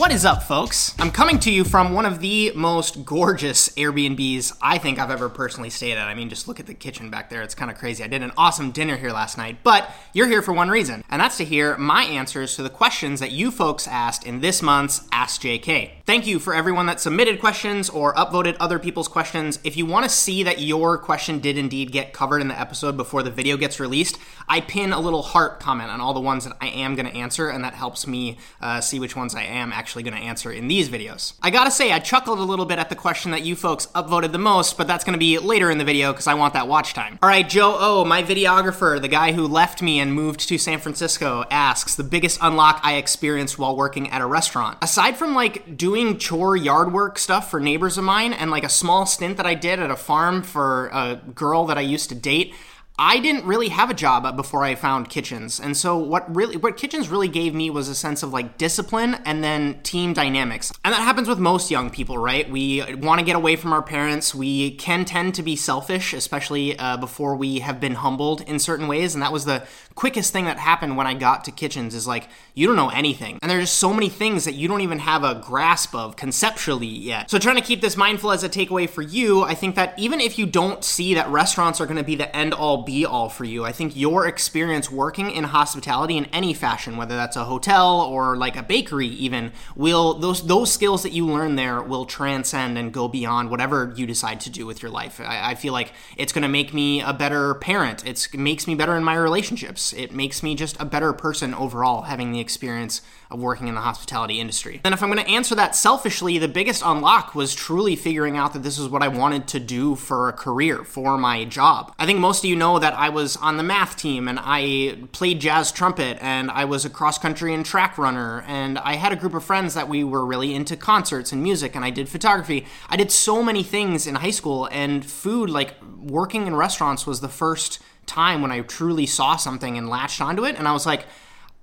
What is up, folks? I'm coming to you from one of the most gorgeous Airbnbs I think I've ever personally stayed at. I mean, just look at the kitchen back there. It's kind of crazy. I did an awesome dinner here last night, but you're here for one reason, and that's to hear my answers to the questions that you folks asked in this month's Ask JK. Thank you for everyone that submitted questions or upvoted other people's questions. If you want to see that your question did indeed get covered in the episode before the video gets released, I pin a little heart comment on all the ones that I am going to answer, and that helps me uh, see which ones I am actually actually going to answer in these videos. I gotta say, I chuckled a little bit at the question that you folks upvoted the most, but that's going to be later in the video because I want that watch time. All right, Joe O, my videographer, the guy who left me and moved to San Francisco, asks the biggest unlock I experienced while working at a restaurant. Aside from like doing chore yard work stuff for neighbors of mine and like a small stint that I did at a farm for a girl that I used to date, I didn't really have a job before I found Kitchens. And so what really what Kitchens really gave me was a sense of like discipline and then team dynamics. And that happens with most young people, right? We want to get away from our parents. We can tend to be selfish, especially uh, before we have been humbled in certain ways. And that was the quickest thing that happened when I got to Kitchens is like you don't know anything. And there's just so many things that you don't even have a grasp of conceptually yet. So trying to keep this mindful as a takeaway for you, I think that even if you don't see that restaurants are going to be the end all be all for you. I think your experience working in hospitality in any fashion, whether that's a hotel or like a bakery even, will those those skills that you learn there will transcend and go beyond whatever you decide to do with your life. I, I feel like it's going to make me a better parent. It's, it makes me better in my relationships. It makes me just a better person overall having the experience of working in the hospitality industry. And if I'm going to answer that selfishly, the biggest unlock was truly figuring out that this is what I wanted to do for a career, for my job. I think most of you know that I was on the math team and I played jazz trumpet and I was a cross country and track runner and I had a group of friends that we were really into concerts and music and I did photography. I did so many things in high school and food, like working in restaurants, was the first time when I truly saw something and latched onto it. And I was like,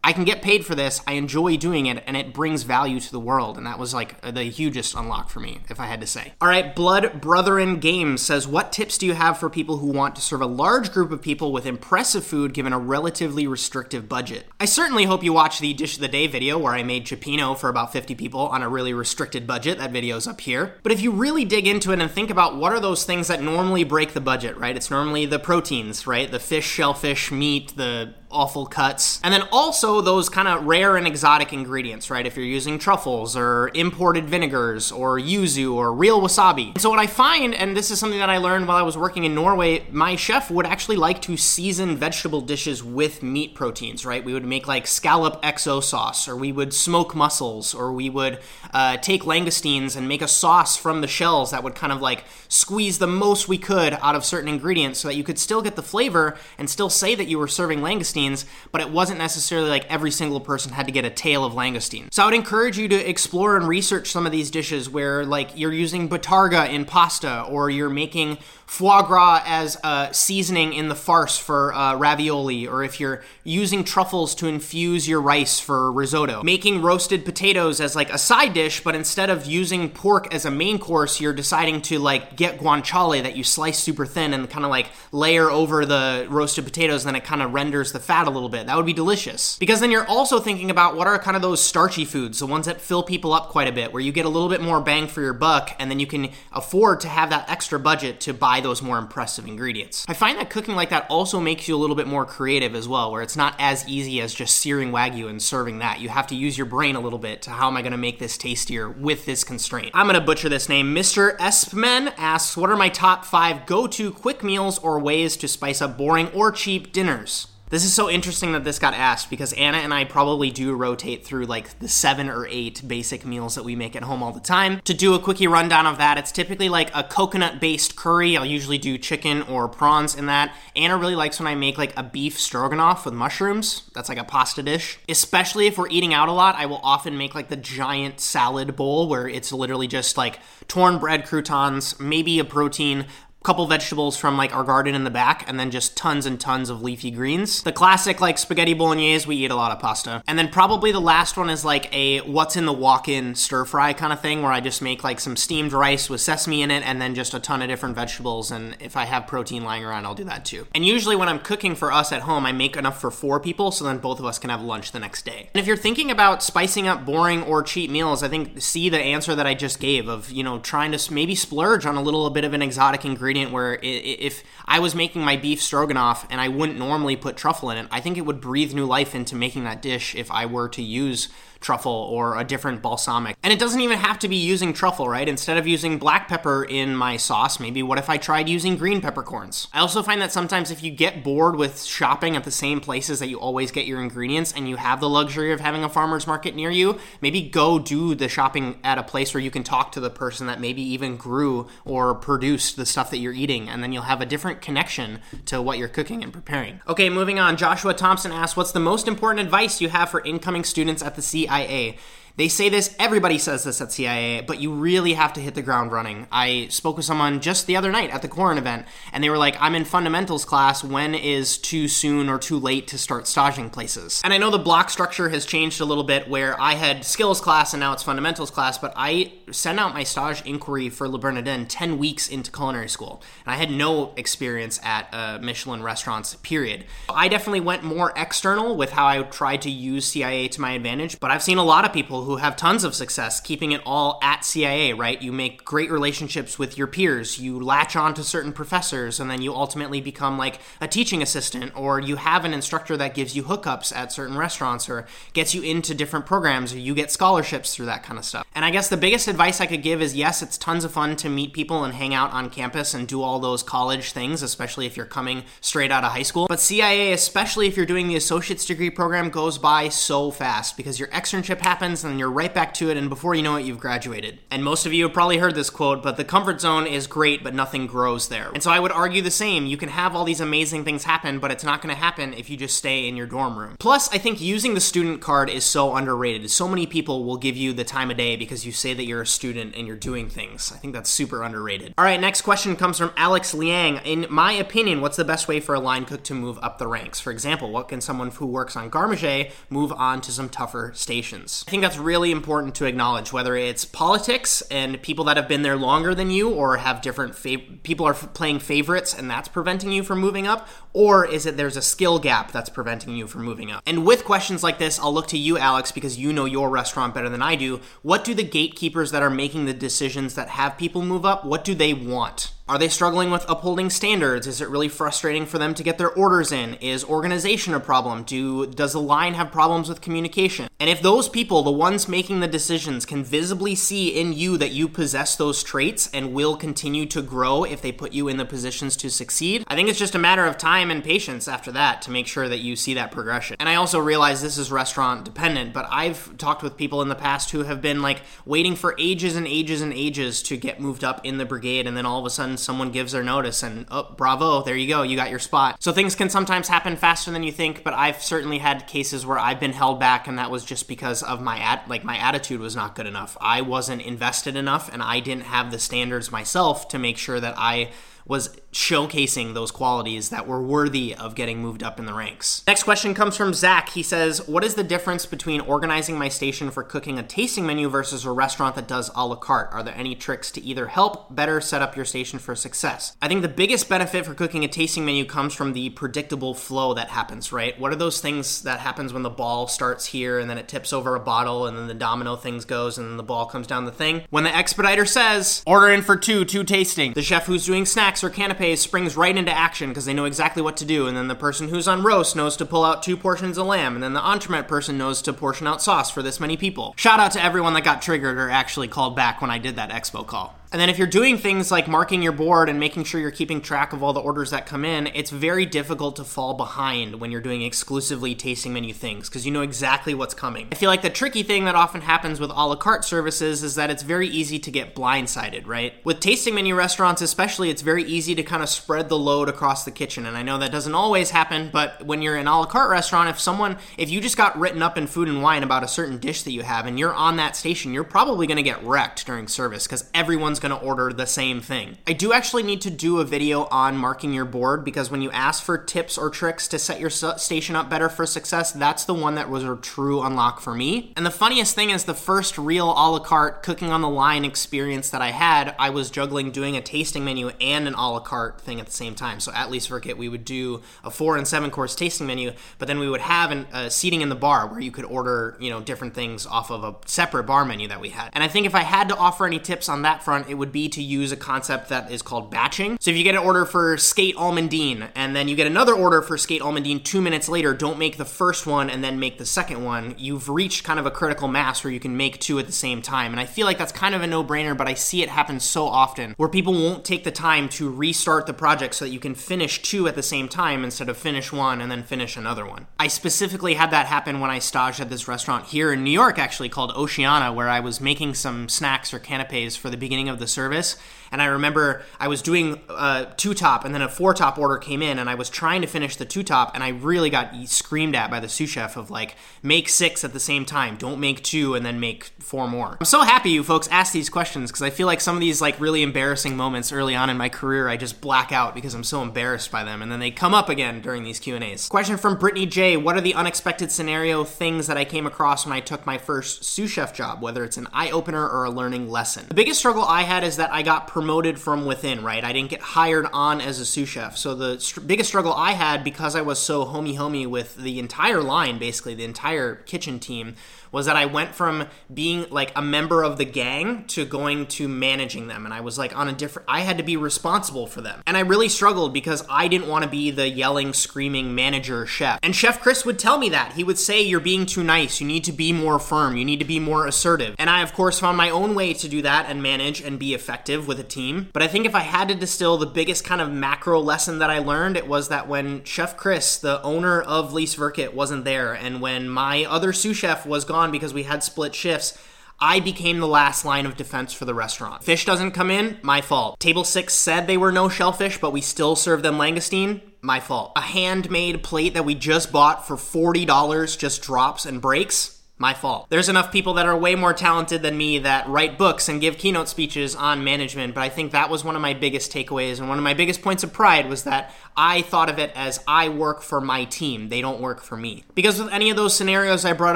I can get paid for this. I enjoy doing it, and it brings value to the world. And that was like the hugest unlock for me, if I had to say. All right, Blood Brethren Games says, What tips do you have for people who want to serve a large group of people with impressive food given a relatively restrictive budget? I certainly hope you watch the Dish of the Day video where I made cioppino for about 50 people on a really restricted budget. That video's up here. But if you really dig into it and think about what are those things that normally break the budget, right? It's normally the proteins, right? The fish, shellfish, meat, the awful cuts. And then also those kind of rare and exotic ingredients, right? If you're using truffles or imported vinegars or yuzu or real wasabi. And so what I find, and this is something that I learned while I was working in Norway, my chef would actually like to season vegetable dishes with meat proteins, right? We would make like scallop XO sauce, or we would smoke mussels, or we would uh, take langoustines and make a sauce from the shells that would kind of like squeeze the most we could out of certain ingredients so that you could still get the flavor and still say that you were serving langoustine langoustines, but it wasn't necessarily like every single person had to get a tail of langoustine. So I would encourage you to explore and research some of these dishes where like you're using bottarga in pasta or you're making foie gras as a seasoning in the farce for uh, ravioli, or if you're using truffles to infuse your rice for risotto. Making roasted potatoes as like a side dish, but instead of using pork as a main course, you're deciding to like get guanciale that you slice super thin and kind of like layer over the roasted potatoes, and then it kind of renders the fat a little bit. That would be delicious. Because then you're also thinking about what are kind of those starchy foods, the ones that fill people up quite a bit, where you get a little bit more bang for your buck, and then you can afford to have that extra budget to buy buy those more impressive ingredients. I find that cooking like that also makes you a little bit more creative as well, where it's not as easy as just searing wagyu and serving that. You have to use your brain a little bit to how am I going to make this tastier with this constraint. I'm going to butcher this name. Mr. Espman asks, What are my top five go to quick meals or ways to spice up boring or cheap dinners? This is so interesting that this got asked because Anna and I probably do rotate through like the seven or eight basic meals that we make at home all the time. To do a quickie rundown of that, it's typically like a coconut based curry. I'll usually do chicken or prawns in that. Anna really likes when I make like a beef stroganoff with mushrooms. That's like a pasta dish. Especially if we're eating out a lot, I will often make like the giant salad bowl where it's literally just like torn bread croutons, maybe a protein, couple vegetables from like our garden in the back, and then just tons and tons of leafy greens. The classic like spaghetti bolognese, we eat a lot of pasta. And then probably the last one is like a what's in the walk-in stir fry kind of thing where I just make like some steamed rice with sesame in it and then just a ton of different vegetables and if I have protein lying around, I'll do that too. And usually when I'm cooking for us at home, I make enough for 4 people so then both of us can have lunch the next day. And if you're thinking about spicing up boring or cheap meals, I think see the answer that I just gave of, you know, trying to maybe splurge on a little bit of an exotic ingredient where if I was making my beef stroganoff and I wouldn't normally put truffle in it, I think it would breathe new life into making that dish if I were to use truffle or a different balsamic. And it doesn't even have to be using truffle, right? Instead of using black pepper in my sauce, maybe what if I tried using green peppercorns? I also find that sometimes if you get bored with shopping at the same places that you always get your ingredients and you have the luxury of having a farmer's market near you, maybe go do the shopping at a place where you can talk to the person that maybe even grew or produced the stuff that you're eating, and then you'll have a different connection to what you're cooking and preparing. Okay, moving on. Joshua Thompson asks, What's the most important advice you have for incoming students at the C CIA. They say this, everybody says this at CIA, but you really have to hit the ground running. I spoke with someone just the other night at the Korin event, and they were like, I'm in fundamentals class. When is too soon or too late to start staging places? And I know the block structure has changed a little bit where I had skills class and now it's fundamentals class, but I sent out my stage inquiry for Le Bernardin 10 weeks into culinary school. And I had no experience at uh, Michelin restaurants, period. I definitely went more external with how I tried to use CIA to my advantage, but I've seen a lot of people who have tons of success keeping it all at CIA, right? You make great relationships with your peers, you latch on to certain professors, and then you ultimately become like a teaching assistant, or you have an instructor that gives you hookups at certain restaurants or gets you into different programs, or you get scholarships through that kind of stuff. And I guess the biggest advice I could give is yes, it's tons of fun to meet people and hang out on campus and do all those college things, especially if you're coming straight out of high school. But CIA, especially if you're doing the associate's degree program, goes by so fast because your externship happens and you're right back to it, and before you know it, you've graduated. And most of you have probably heard this quote, but the comfort zone is great, but nothing grows there. And so I would argue the same. You can have all these amazing things happen, but it's not going to happen if you just stay in your dorm room. Plus, I think using the student card is so underrated. So many people will give you the time of day because you say that you're a student and you're doing things. I think that's super underrated. All right, next question comes from Alex Liang. In my opinion, what's the best way for a line cook to move up the ranks? For example, what can someone who works on garde manger move on to some tougher stations? I think that's really important to acknowledge, whether it's politics and people that have been there longer than you or have different fav- people are f- playing favorites and that's preventing you from moving up, or is it there's a skill gap that's preventing you from moving up? And with questions like this, I'll look to you, Alex, because you know your restaurant better than I do. What do the gatekeepers that are making the decisions that have people move up, what do they want? Are they struggling with upholding standards? Is it really frustrating for them to get their orders in? Is organization a problem? Do does the line have problems with communication? And if those people, the ones making the decisions, can visibly see in you that you possess those traits and will continue to grow if they put you in the positions to succeed, I think it's just a matter of time and patience after that to make sure that you see that progression. And I also realize this is restaurant dependent, but I've talked with people in the past who have been like waiting for ages and ages and ages to get moved up in the brigade and then all of a sudden someone gives their notice and oh bravo there you go you got your spot. So things can sometimes happen faster than you think but i've certainly had cases where i've been held back and that was just because of my at like my attitude was not good enough. I wasn't invested enough and i didn't have the standards myself to make sure that i was showcasing those qualities that were worthy of getting moved up in the ranks. Next question comes from Zach. He says, What is the difference between organizing my station for cooking a tasting menu versus a restaurant that does a la carte? Are there any tricks to either help better set up your station for success? I think the biggest benefit for cooking a tasting menu comes from the predictable flow that happens, right? What are those things that happens when the ball starts here and then it tips over a bottle and then the domino things goes and then the ball comes down the thing? When the expediter says, order in for two, two tasting, the chef who's doing snacks or canapes springs right into action because they know exactly what to do, and then the person who's on roast knows to pull out two portions of lamb, and then the entremet person knows to portion out sauce for this many people. Shout out to everyone that got triggered or actually called back when I did that expo call. And then if you're doing things like marking your board and making sure you're keeping track of all the orders that come in, it's very difficult to fall behind when you're doing exclusively tasting menu things because you know exactly what's coming. I feel like the tricky thing that often happens with a la carte services is that it's very easy to get blindsided, right? With tasting menu restaurants, especially, it's very easy to kind of spread the load across the kitchen. And I know that doesn't always happen, but when you're an a la carte restaurant, if someone, if you just got written up in food and wine about a certain dish that you have and you're on that station, you're probably going to get wrecked during service because everyone's everyone's going to order the same thing. I do actually need to do a video on marking your board because when you ask for tips or tricks to set your station up better for success, that's the one that was a true unlock for me. And the funniest thing is the first real a la carte cooking on the line experience that I had, I was juggling doing a tasting menu and an a la carte thing at the same time. So at Lysverket, we would do a four and seven course tasting menu, but then we would have an, a seating in the bar where you could order, you know, different things off of a separate bar menu that we had. And I think if I had to offer any tips on that front, it would be to use a concept that is called batching. So if you get an order for skate almondine and then you get another order for skate almondine two minutes later, don't make the first one and then make the second one. You've reached kind of a critical mass where you can make two at the same time. And I feel like that's kind of a no brainer, but I see it happen so often where people won't take the time to restart the project so that you can finish two at the same time instead of finish one and then finish another one. I specifically had that happen when I staged at this restaurant here in New York, actually called Oceana, where I was making some snacks or canapes for the beginning of the service. And I remember I was doing uh, a two top and then a four top order came in and I was trying to finish the two top and I really got screamed at by the sous chef of like, make six at the same time. Don't make two and then make four more. I'm so happy you folks asked these questions because I feel like some of these like really embarrassing moments early on in my career, I just black out because I'm so embarrassed by them and then they come up again during these Q&As. Question from Brittany J. What are the unexpected scenario things that I came across when I took my first sous chef job, whether it's an eye opener or a learning lesson? The biggest struggle I had is that I got promoted from within, right? I didn't get hired on as a sous chef. So the st- biggest struggle I had because I was so homey homey with the entire line, basically the entire kitchen team, was that I went from being like a member of the gang to going to managing them. And I was like on a different, I had to be responsible for them. And I really struggled because I didn't want to be the yelling, screaming manager chef. And Chef Chris would tell me that. He would say, You're being too nice. You need to be more firm. You need to be more assertive. And I, of course, found my own way to do that and manage and be effective with a team. But I think if I had to distill the biggest kind of macro lesson that I learned, it was that when Chef Chris, the owner of Lysverket, wasn't there, and when my other sous chef was gone, because we had split shifts. I became the last line of defense for the restaurant. Fish doesn't come in, my fault. Table 6 said they were no shellfish, but we still serve them langoustine, my fault. A handmade plate that we just bought for $40 just drops and breaks, my fault. There's enough people that are way more talented than me that write books and give keynote speeches on management, but I think that was one of my biggest takeaways and one of my biggest points of pride was that I thought of it as I work for my team, they don't work for me. Because with any of those scenarios I brought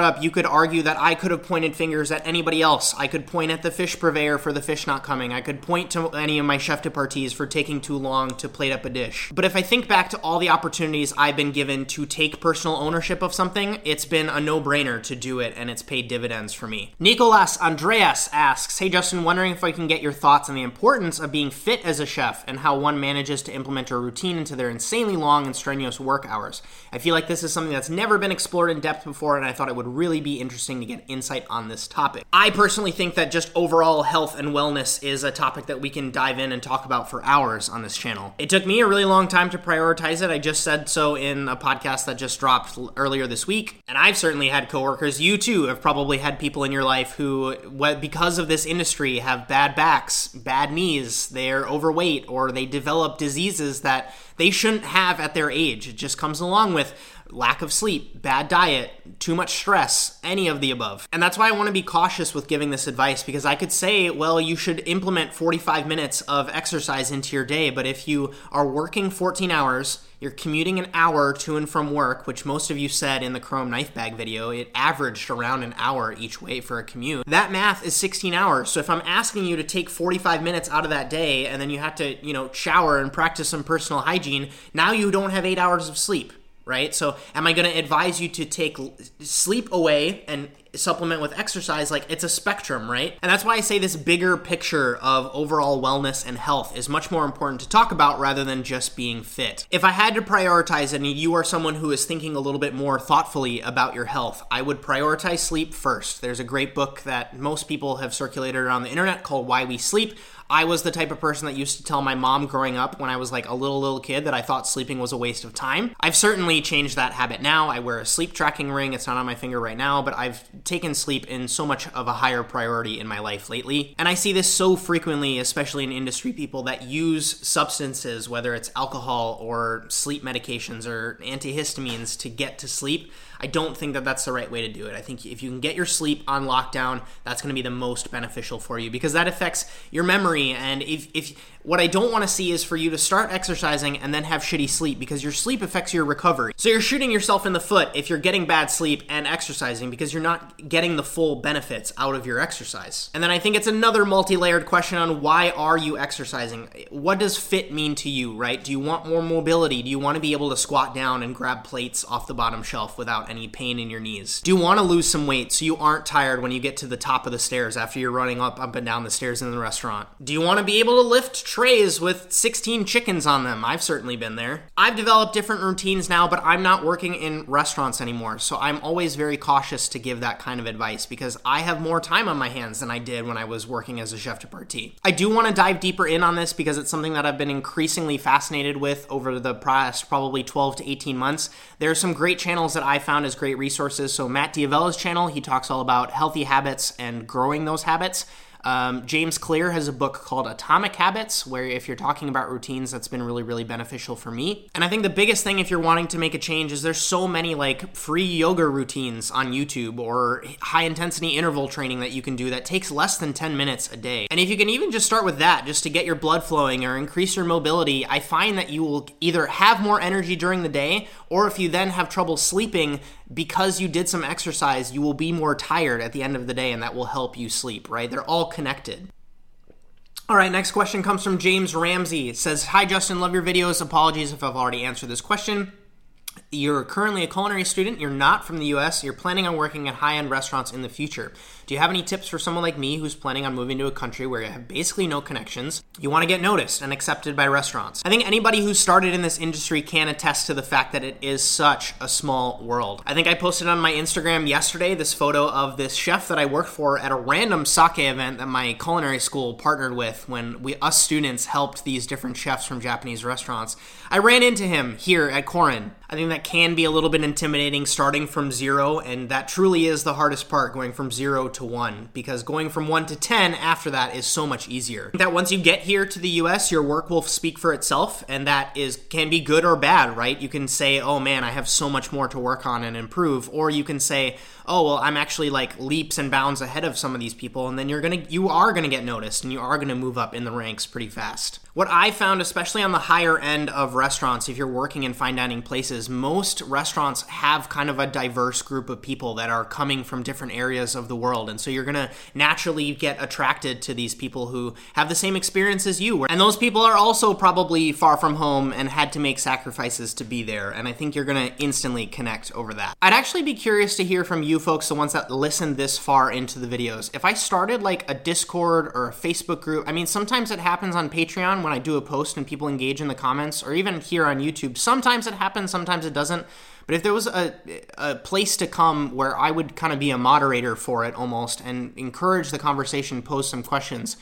up, you could argue that I could have pointed fingers at anybody else. I could point at the fish purveyor for the fish not coming. I could point to any of my chef de parties for taking too long to plate up a dish. But if I think back to all the opportunities I've been given to take personal ownership of something, it's been a no-brainer to do it and it's paid dividends for me. Nicolas Andreas asks, "Hey Justin, wondering if I can get your thoughts on the importance of being fit as a chef and how one manages to implement a routine into their insanely long and strenuous work hours. I feel like this is something that's never been explored in depth before, and I thought it would really be interesting to get insight on this topic. I personally think that just overall health and wellness is a topic that we can dive in and talk about for hours on this channel. It took me a really long time to prioritize it. I just said so in a podcast that just dropped earlier this week, and I've certainly had coworkers, you too, have probably had people in your life who, because of this industry, have bad backs, bad knees, they're overweight, or they develop diseases that they shouldn't have at their age. It just comes along with lack of sleep, bad diet, too much stress, any of the above. And that's why I want to be cautious with giving this advice because I could say, well, you should implement 45 minutes of exercise into your day, but if you are working 14 hours, you're commuting an hour to and from work, which most of you said in the Chrome knife bag video, it averaged around an hour each way for a commute. That math is 16 hours. So if I'm asking you to take 45 minutes out of that day and then you have to, you know, shower and practice some personal hygiene, now you don't have eight hours of sleep right? So, am I going to advise you to take sleep away and supplement with exercise? Like, it's a spectrum, right? And that's why I say this bigger picture of overall wellness and health is much more important to talk about rather than just being fit. If I had to prioritize, and you are someone who is thinking a little bit more thoughtfully about your health, I would prioritize sleep first. There's a great book that most people have circulated around the internet called Why We Sleep. I was the type of person that used to tell my mom growing up when I was like a little little kid that I thought sleeping was a waste of time. I've certainly changed that habit now. I wear a sleep tracking ring. It's not on my finger right now, but I've taken sleep in so much of a higher priority in my life lately. And I see this so frequently, especially in industry people that use substances, whether it's alcohol or sleep medications or antihistamines to get to sleep. I don't think that that's the right way to do it. I think if you can get your sleep on lockdown, that's going to be the most beneficial for you because that affects your memory. And if, if what I don't want to see is for you to start exercising and then have shitty sleep because your sleep affects your recovery. So you're shooting yourself in the foot if you're getting bad sleep and exercising because you're not getting the full benefits out of your exercise. And then I think it's another multi-layered question on why are you exercising? What does fit mean to you, right? Do you want more mobility? Do you want to be able to squat down and grab plates off the bottom shelf without any pain in your knees? Do you want to lose some weight so you aren't tired when you get to the top of the stairs after you're running up up and down the stairs in the restaurant? Do you want to be able to lift trays with 16 chickens on them. I've certainly been there. I've developed different routines now, but I'm not working in restaurants anymore. So I'm always very cautious to give that kind of advice because I have more time on my hands than I did when I was working as a chef de partie. I do want to dive deeper in on this because it's something that I've been increasingly fascinated with over the past probably 12 to 18 months. There are some great channels that I found as great resources. So Matt D'Avella's channel, he talks all about healthy habits and growing those habits. Um, James Clear has a book called Atomic Habits, where if you're talking about routines, that's been really, really beneficial for me. And I think the biggest thing if you're wanting to make a change is there's so many like free yoga routines on YouTube or high intensity interval training that you can do that takes less than 10 minutes a day. And if you can even just start with that, just to get your blood flowing or increase your mobility, I find that you will either have more energy during the day or if you then have trouble sleeping, because you did some exercise, you will be more tired at the end of the day, and that will help you sleep, right? They're all connected. All right, next question comes from James Ramsey. It says, Hi, Justin, love your videos. Apologies if I've already answered this question. You're currently a culinary student, you're not from the US, you're planning on working at high end restaurants in the future. Do you have any tips for someone like me who's planning on moving to a country where you have basically no connections? You want to get noticed and accepted by restaurants. I think anybody who started in this industry can attest to the fact that it is such a small world. I think I posted on my Instagram yesterday this photo of this chef that I worked for at a random sake event that my culinary school partnered with when we us students helped these different chefs from Japanese restaurants. I ran into him here at Korin. I think that can be a little bit intimidating starting from zero, and that truly is the hardest part going from zero to one because going from one to 10 after that is so much easier. That once you get here to the US, your work will speak for itself, and that is can be good or bad, right? You can say, oh man, I have so much more to work on and improve, or you can say, oh well i'm actually like leaps and bounds ahead of some of these people and then you're gonna you are gonna get noticed and you are gonna move up in the ranks pretty fast. What i found especially on the higher end of restaurants if you're working in fine dining places most restaurants have kind of a diverse group of people that are coming from different areas of the world and so you're gonna naturally get attracted to these people who have the same experience as you and those people are also probably far from home and had to make sacrifices to be there and i think you're gonna instantly connect over that. I'd actually be curious to hear from you you folks, the ones that listen this far into the videos, if I started like a Discord or a Facebook group, I mean, sometimes it happens on Patreon when I do a post and people engage in the comments, or even here on YouTube. Sometimes it happens, sometimes it doesn't. But if there was a, a place to come where I would kind of be a moderator for it almost and encourage the conversation, pose some questions,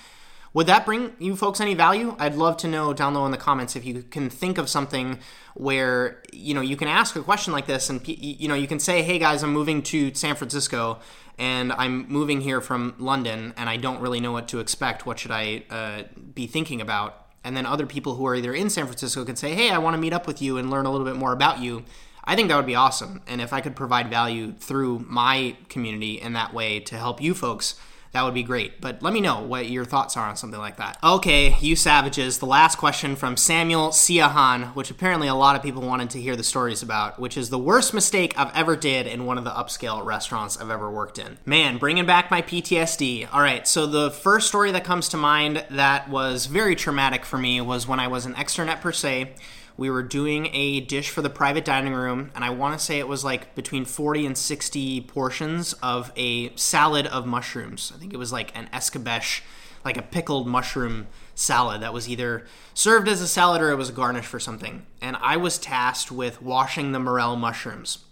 would that bring you folks any value? I'd love to know down low in the comments if you can think of something where you know you can ask a question like this, and you know you can say, "Hey guys, I'm moving to San Francisco, and I'm moving here from London, and I don't really know what to expect. What should I uh, be thinking about?" And then other people who are either in San Francisco can say, "Hey, I want to meet up with you and learn a little bit more about you." I think that would be awesome. And if I could provide value through my community in that way to help you folks that would be great. But let me know what your thoughts are on something like that. Okay, you savages, the last question from Samuel Siahan, which apparently a lot of people wanted to hear the stories about, which is the worst mistake I've ever did in one of the upscale restaurants I've ever worked in. Man, bringing back my PTSD. All right, so the first story that comes to mind that was very traumatic for me was when I was an externet Per Se we were doing a dish for the private dining room, and I want to say it was like between 40 and 60 portions of a salad of mushrooms. I think it was like an escabeche, like a pickled mushroom salad that was either served as a salad or it was a garnish for something. And I was tasked with washing the morel mushrooms.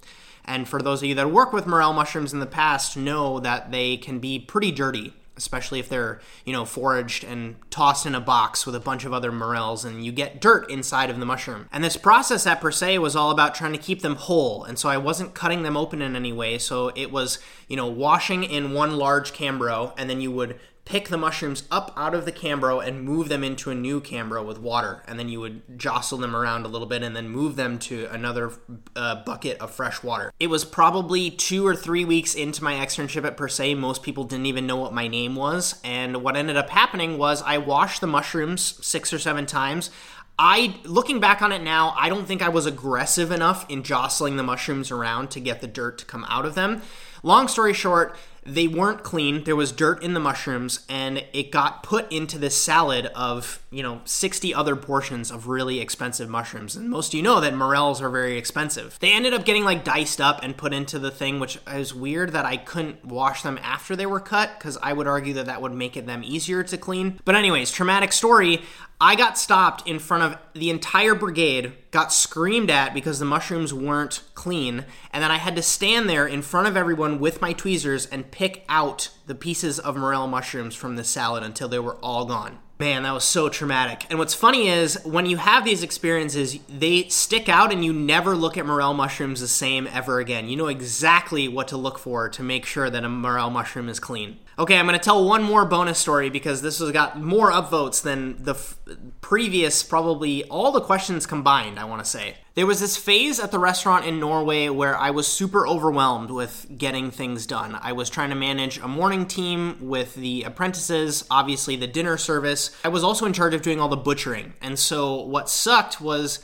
And for those of you that work with morel mushrooms in the past, know that they can be pretty dirty especially if they're you know foraged and tossed in a box with a bunch of other morels and you get dirt inside of the mushroom. And this process at Per Se was all about trying to keep them whole. And so i wasn't cutting them open in any way. So it was you know washing in one large cambro and then you would pick the mushrooms up out of the Cambro and move them into a new Cambro with water. And then you would jostle them around a little bit and then move them to another uh, bucket of fresh water. It was probably two or three weeks into my externship at Per Se. Most people didn't even know what my name was. And what ended up happening was I washed the mushrooms six or seven times. I looking back on it now, I don't think I was aggressive enough in jostling the mushrooms around to get the dirt to come out of them. Long story short, they weren't clean. There was dirt in the mushrooms, and it got put into this salad of, you know, 60 other portions of really expensive mushrooms. And most of you know that morels are very expensive. They ended up getting like diced up and put into the thing, which is weird that I couldn't wash them after they were cut, because I would argue that that would make it them easier to clean. But, anyways, traumatic story. I got stopped in front of the entire brigade, got screamed at because the mushrooms weren't clean, and then I had to stand there in front of everyone with my tweezers and pick out the pieces of morel mushrooms from the salad until they were all gone. Man, that was so traumatic. And what's funny is when you have these experiences, they stick out and you never look at morel mushrooms the same ever again. You know exactly what to look for to make sure that a morel mushroom is clean. Okay, I'm going to tell one more bonus story because this has got more upvotes than the f- previous, probably all the questions combined, I want to say. There was this phase at the restaurant in Norway where I was super overwhelmed with getting things done. I was trying to manage a morning team with the apprentices, obviously the dinner service. I was also in charge of doing all the butchering. And so what sucked was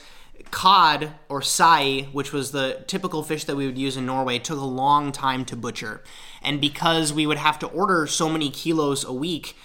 cod or sei, which was the typical fish that we would use in Norway, took a long time to butcher. And because we would have to order so many kilos a week,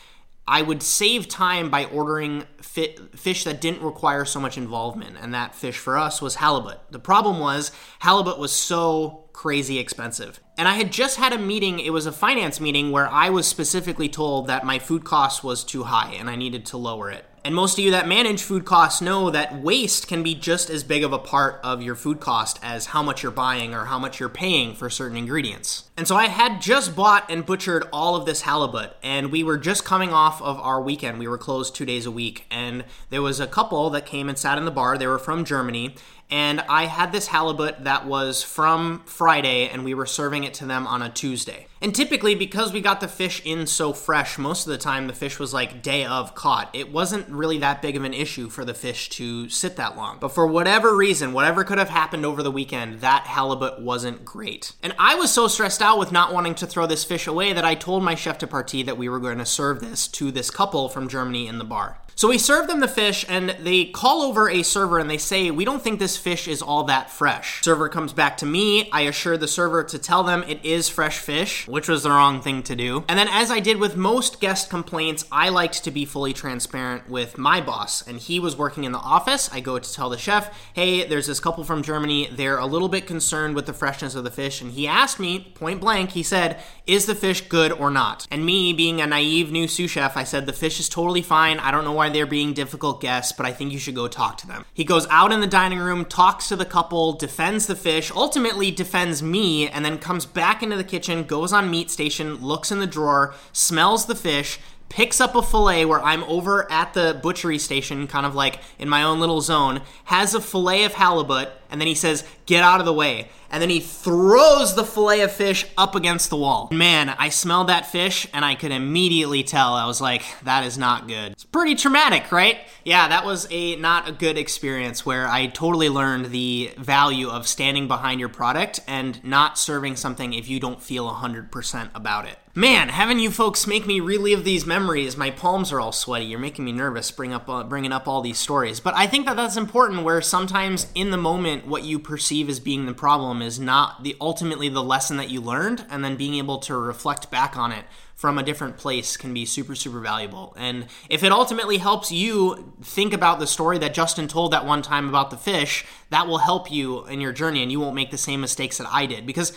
I would save time by ordering fish that didn't require so much involvement, and that fish for us was halibut. The problem was halibut was so crazy expensive. And I had just had a meeting, it was a finance meeting where I was specifically told that my food cost was too high and I needed to lower it. And most of you that manage food costs know that waste can be just as big of a part of your food cost as how much you're buying or how much you're paying for certain ingredients. And so I had just bought and butchered all of this halibut, and we were just coming off of our weekend. We were closed two days a week, and there was a couple that came and sat in the bar. They were from Germany, and I had this halibut that was from Friday, and we were serving it to them on a Tuesday. And typically, because we got the fish in so fresh, most of the time the fish was like day of caught. It wasn't really that big of an issue for the fish to sit that long. But for whatever reason, whatever could have happened over the weekend, that halibut wasn't great. And I was so stressed out with not wanting to throw this fish away that I told my chef de partie that we were going to serve this to this couple from Germany in the bar. So we serve them the fish, and they call over a server and they say, We don't think this fish is all that fresh. Server comes back to me. I assure the server to tell them it is fresh fish, which was the wrong thing to do. And then, as I did with most guest complaints, I liked to be fully transparent with my boss. And he was working in the office. I go to tell the chef, Hey, there's this couple from Germany. They're a little bit concerned with the freshness of the fish. And he asked me point blank, he said, Is the fish good or not? And me, being a naive new sous chef, I said, The fish is totally fine. I don't know why they're being difficult guests, but I think you should go talk to them. He goes out in the dining room, talks to the couple, defends the fish, ultimately defends me, and then comes back into the kitchen, goes on meat station, looks in the drawer, smells the fish, picks up a fillet where I'm over at the butchery station, kind of like in my own little zone, has a fillet of halibut, and then he says, Get out of the way and then he throws the fillet of fish up against the wall. Man, I smelled that fish and I could immediately tell. I was like, that is not good. It's pretty traumatic, right? Yeah, that was a not a good experience where I totally learned the value of standing behind your product and not serving something if you don't feel 100% about it. Man, having you folks make me relive these memories, my palms are all sweaty. You're making me nervous bring up, uh, bringing up all these stories. But I think that that's important where sometimes in the moment what you perceive as being the problem is not the ultimately the lesson that you learned and then being able to reflect back on it from a different place can be super super valuable. And if it ultimately helps you think about the story that justin told that one time about the fish that will help you in your journey and you won't make the same mistakes that i did. Because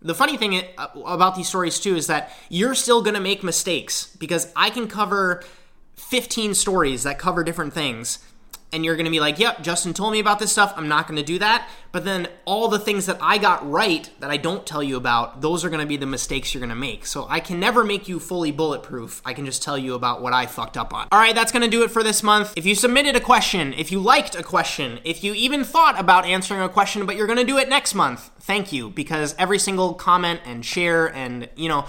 the funny thing uh, about these stories too is that you're still going to make mistakes because i can cover 15 stories that cover different things and you're going to be like, yep, Justin told me about this stuff. I'm not going to do that. But then all the things that I got right that I don't tell you about, those are going to be the mistakes you're going to make. So I can never make you fully bulletproof. I can just tell you about what I fucked up on. All right, that's going to do it for this month. If you submitted a question, if you liked a question, if you even thought about answering a question, but you're going to do it next month, thank you because every single comment and share and, you know,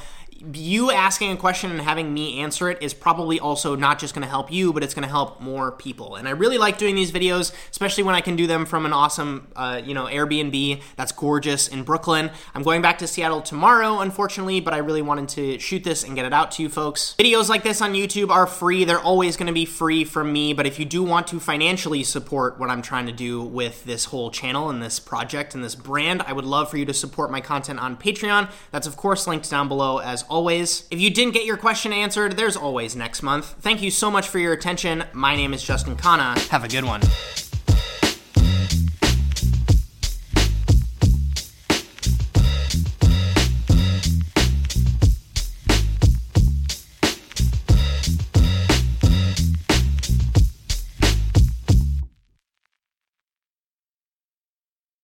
you asking a question and having me answer it is probably also not just going to help you, but it's going to help more people. And I really like doing these videos, especially when I can do them from an awesome, uh, you know, Airbnb that's gorgeous in Brooklyn. I'm going back to Seattle tomorrow, unfortunately, but I really wanted to shoot this and get it out to you folks. Videos like this on YouTube are free. They're always going to be free from me, but if you do want to financially support what I'm trying to do with this whole channel and this project and this brand, I would love for you to support my content on Patreon. That's, of course, linked down below as always, if you didn't get your question answered, there's always next month. Thank you so much for your attention. My name is Justin Khanna. Have a good one.